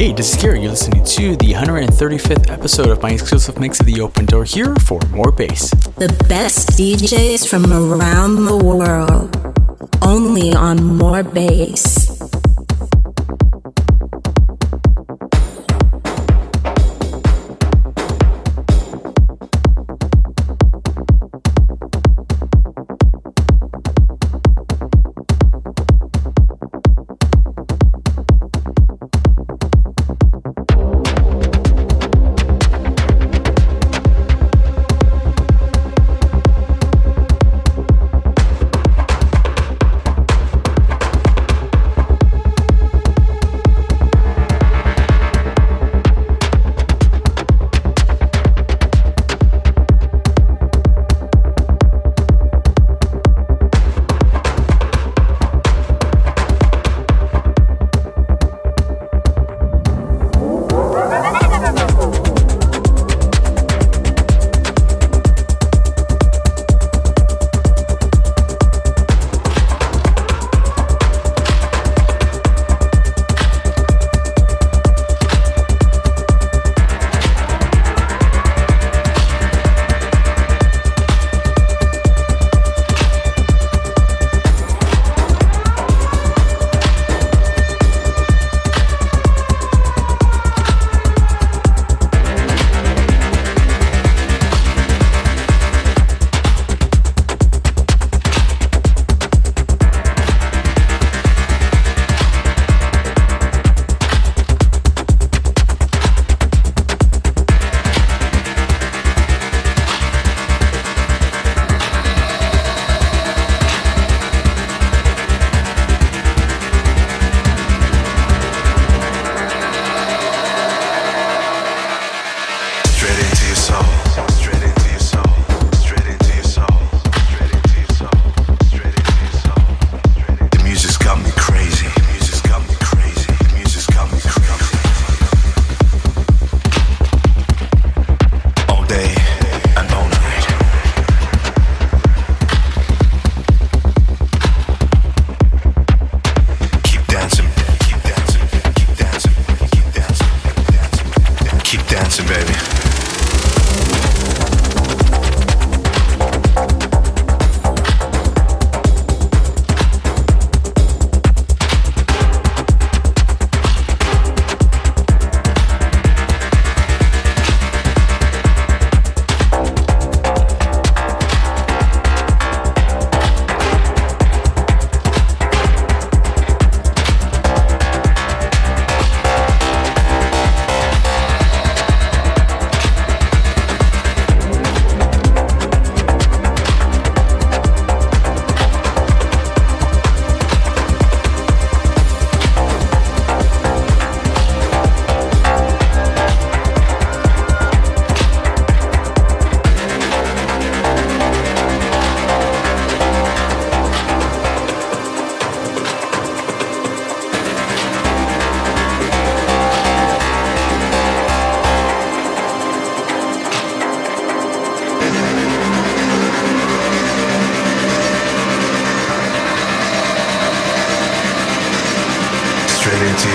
Hey, this is Gary. You're listening to the 135th episode of my exclusive mix of the Open Door here for more bass. The best DJs from around the world, only on more bass.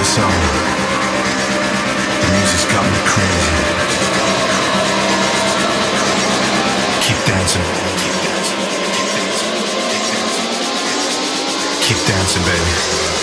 The music's got me crazy. Keep dancing. Keep dancing, baby.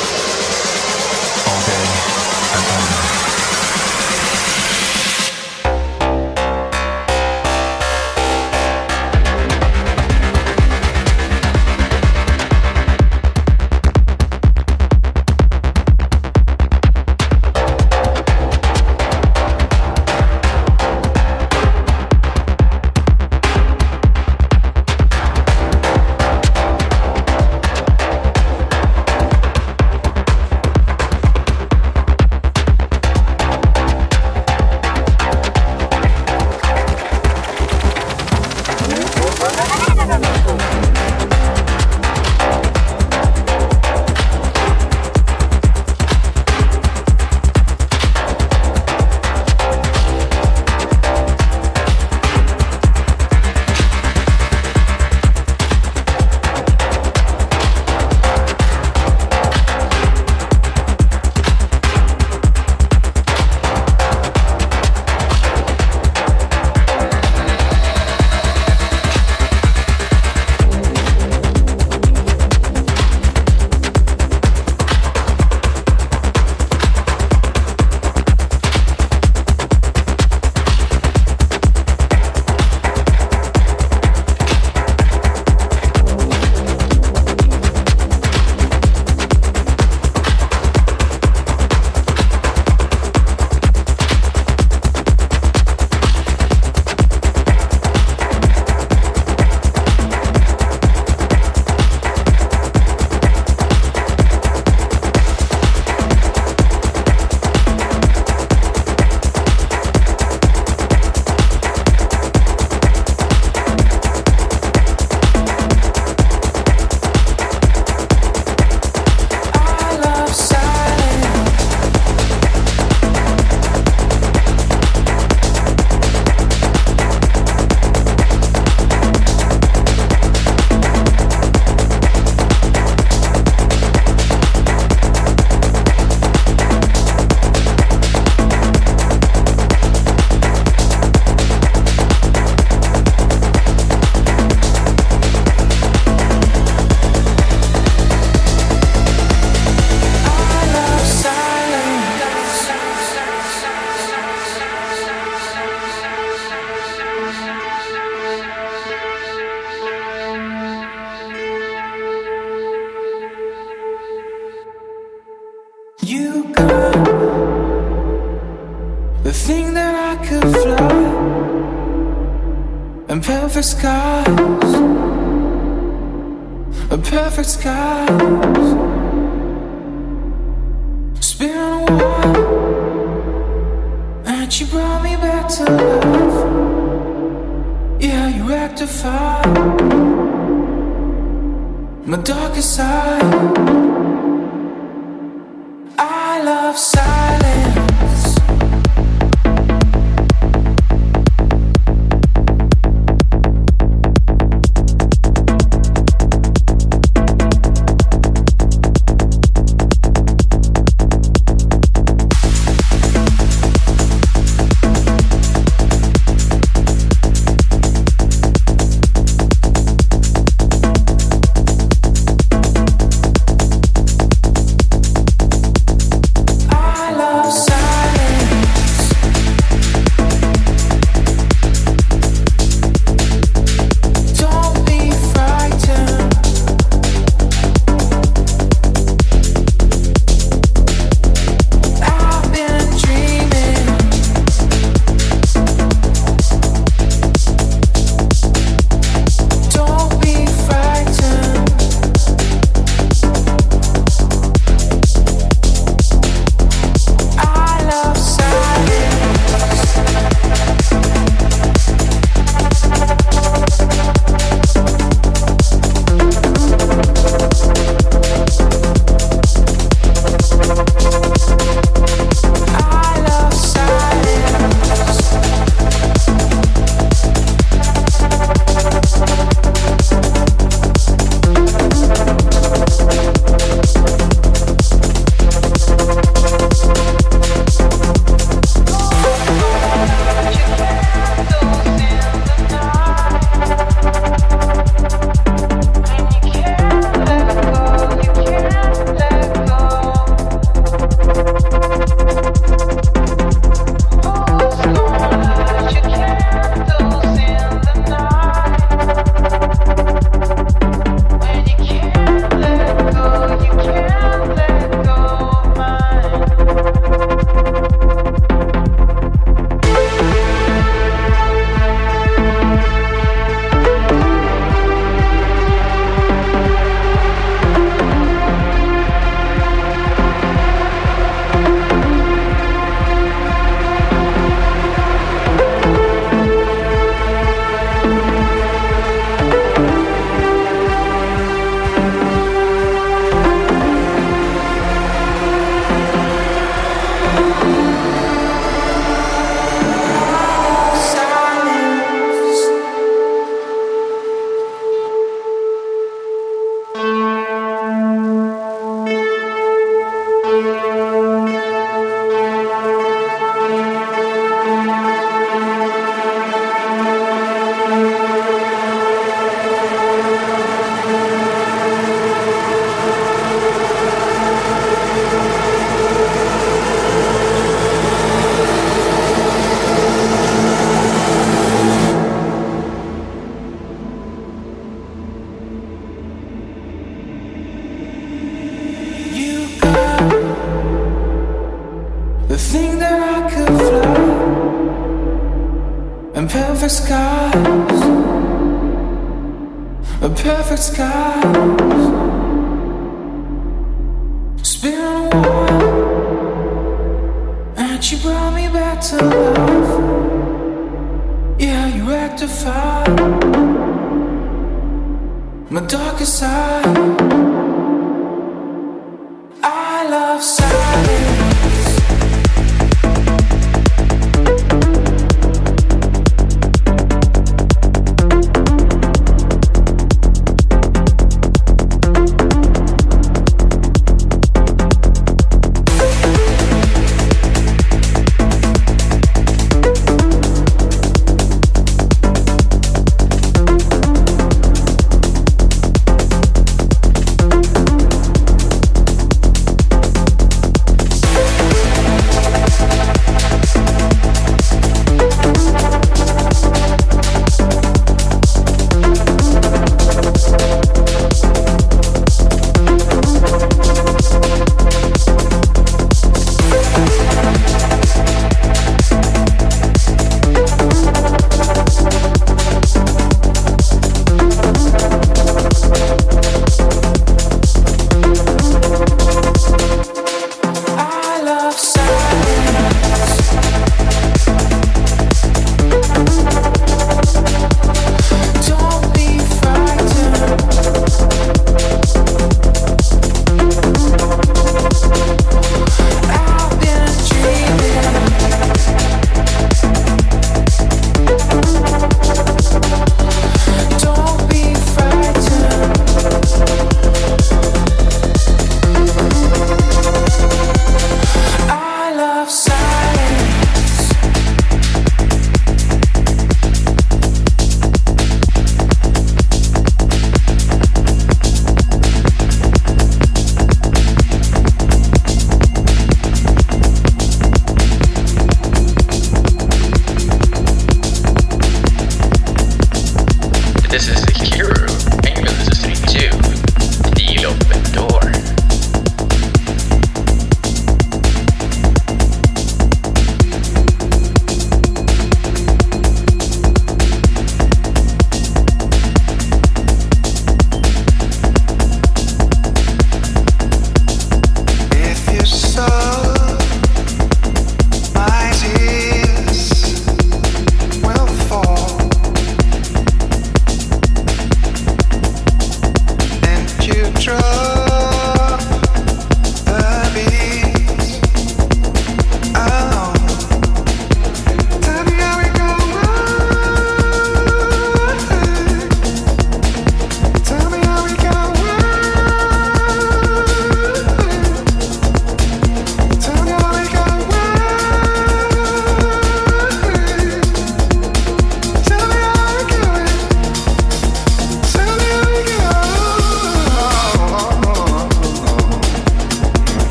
love side. how you rectify my darkest side. I love sound.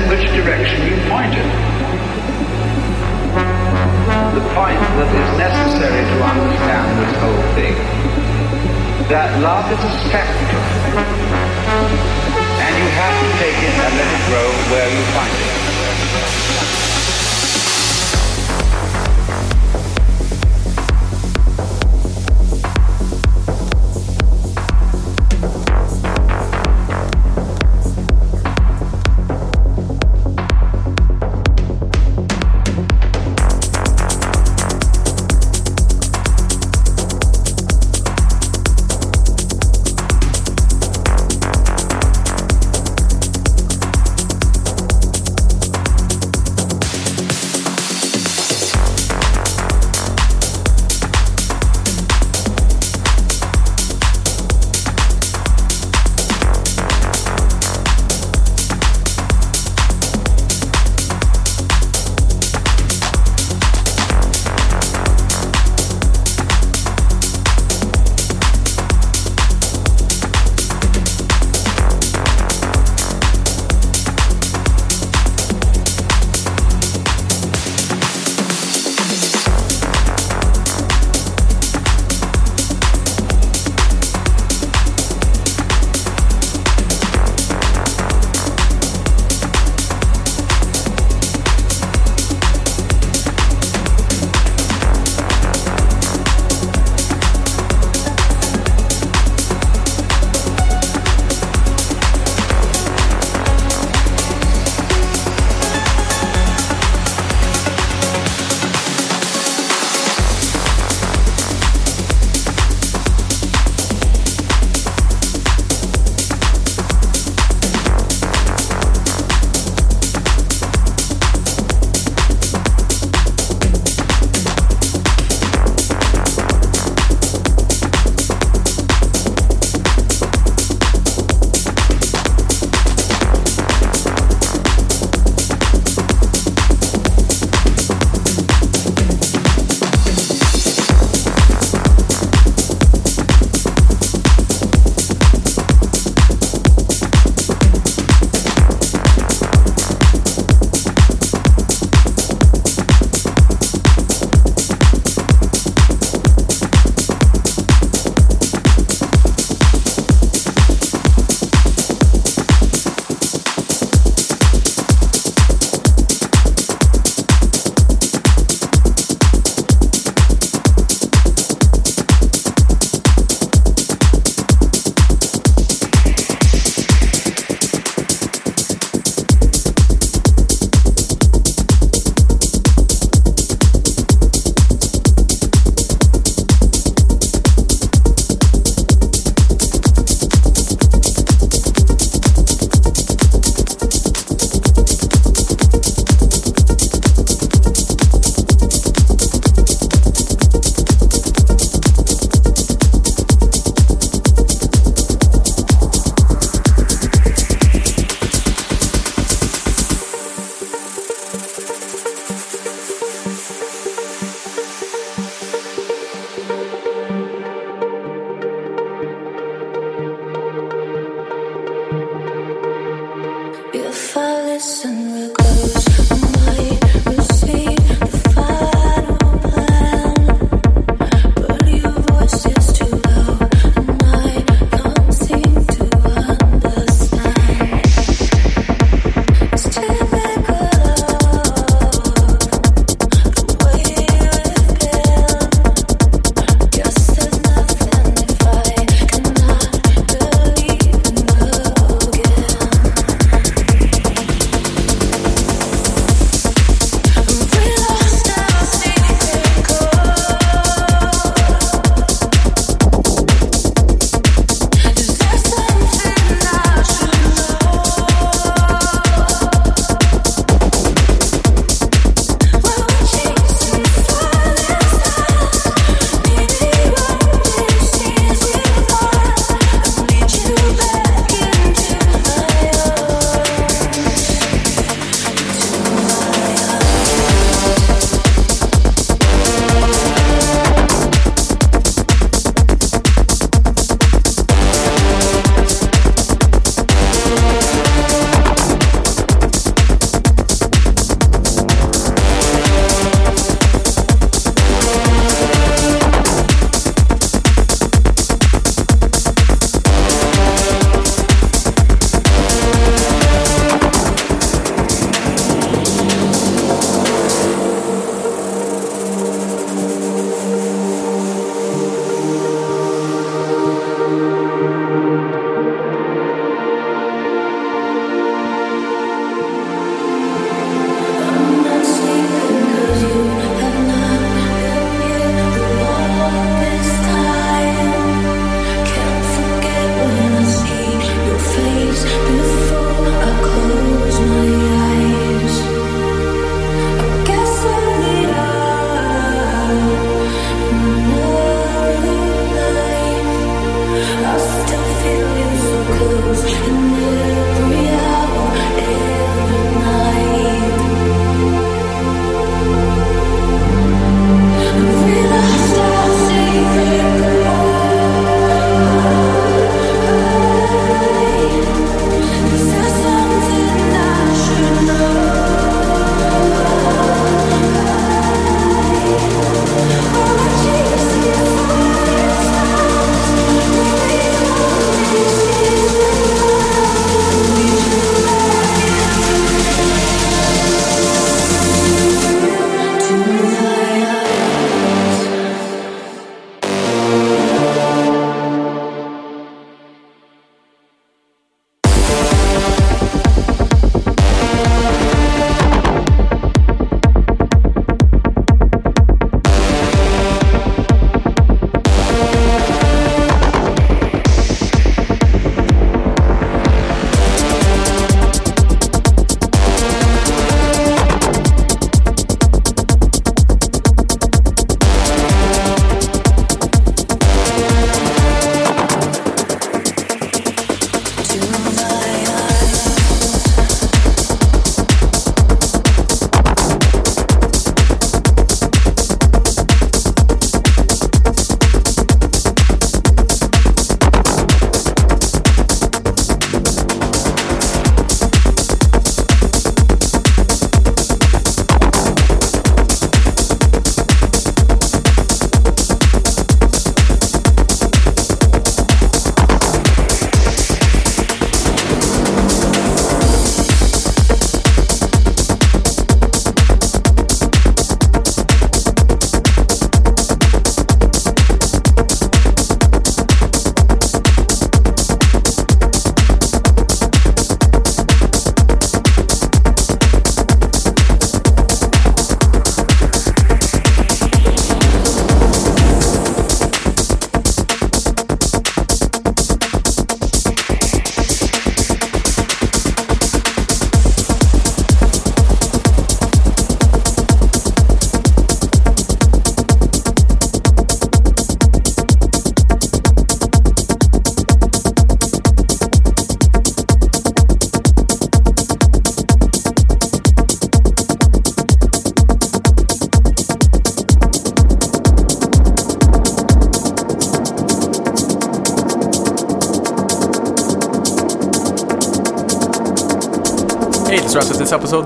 In which direction you point it. The point that is necessary to understand this whole thing, that love is a spectrum. And you have to take it and let it grow where you find it.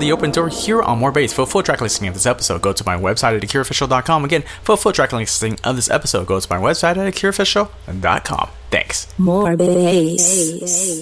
The Open Door here on More Bass. For a full track listing of this episode, go to my website at AkiraOfficial.com. Again, for a full track listing of this episode, go to my website at AkiraOfficial.com. Thanks. More bass.